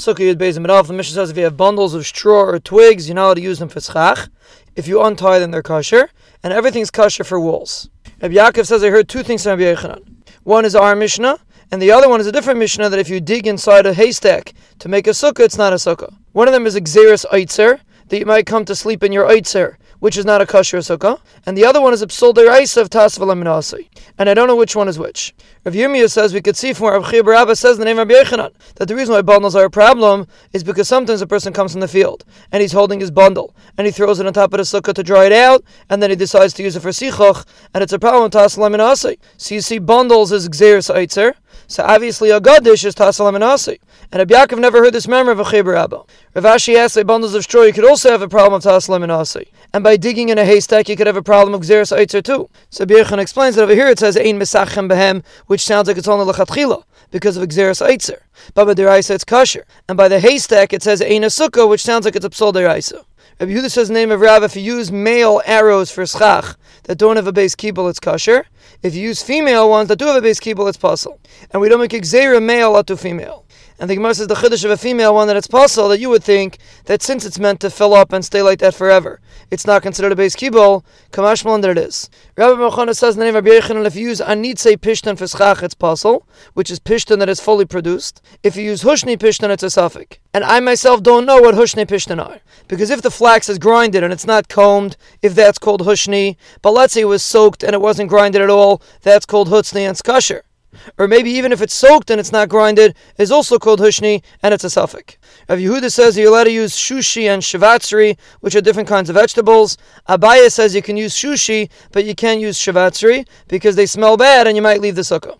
Sukkah Yud Beis Midav, the Mishnah says if you have bundles of straw or twigs, you're not allowed to use them for schach. If you untie them, they're kosher, and everything's kosher for walls. Rabbi Yaakov says, I heard two things from Rabbi Yechanan. One is our Mishnah, and the other one is a different Mishnah that if you dig inside a haystack to make a sukkah, it's not a sukkah. One of them is a Xeris Eitzer, that you might come to sleep in your Eitzer, which is not a kosher sukkah, and the other one is a psul deraisa of tasval And I don't know which one is which. Rav Yirmiyah says we could see from Rav Chiya bar Abba says the name of Yechanan that the reason why bundles are a problem is because sometimes a person comes from the field and he's holding his bundle and he throws it on top of the sukkah to dry it out and then he decides to use it for sichoch and it's a problem with tasval So you see bundles is gzeir eitzer. So obviously a gadish is tasal and And Rabbi Yaakov never heard this memory of a Chibar Abba. Rav Ashi asked, bundles of straw, you could also have a problem of tasal and And by digging in a haystack, you could have a problem of gzeres eitzer too. So Birchan explains that over here it says ein mesachem behem, which sounds like it's only lechatchila because of gzeres eitzer. But by deraisa it's kosher. And by the haystack it says ein sukkah, which sounds like it's a psal deraisa. Rabbi Yehuda says the name of Rav, if you use male arrows for schach that don't have a beis kibbul, it's kosher. If you use female ones that do have a beis kibbul, it's pasul. And we don't make exera male out to female. And the Gemara says the chiddush of a female one that it's possible that you would think that since it's meant to fill up and stay like that forever, it's not considered a beis kibbul. Kamashmal that it is. Rabbi Mechana says in the name of Rabbi Yechanan, if you use anitze pishtan for schach, it's possible, which is pishtan that is fully produced. If you use hutzni pishtan, it's a suffix. And I myself don't know what hutzni pishtan are. Because if the flax is grinded and it's not combed, if that's called hutzni, but let's say it was soaked and it wasn't grinded at all, that's called hutzni and skasher or maybe even if it's soaked and it's not grinded, is also called hutzni and it's a suffix. Rav Yehuda says you're allowed to use shushi and shavatsri, which are different kinds of vegetables. Abaye says you can use shushi, but you can't use shavatsri because they smell bad and you might leave the sukkah.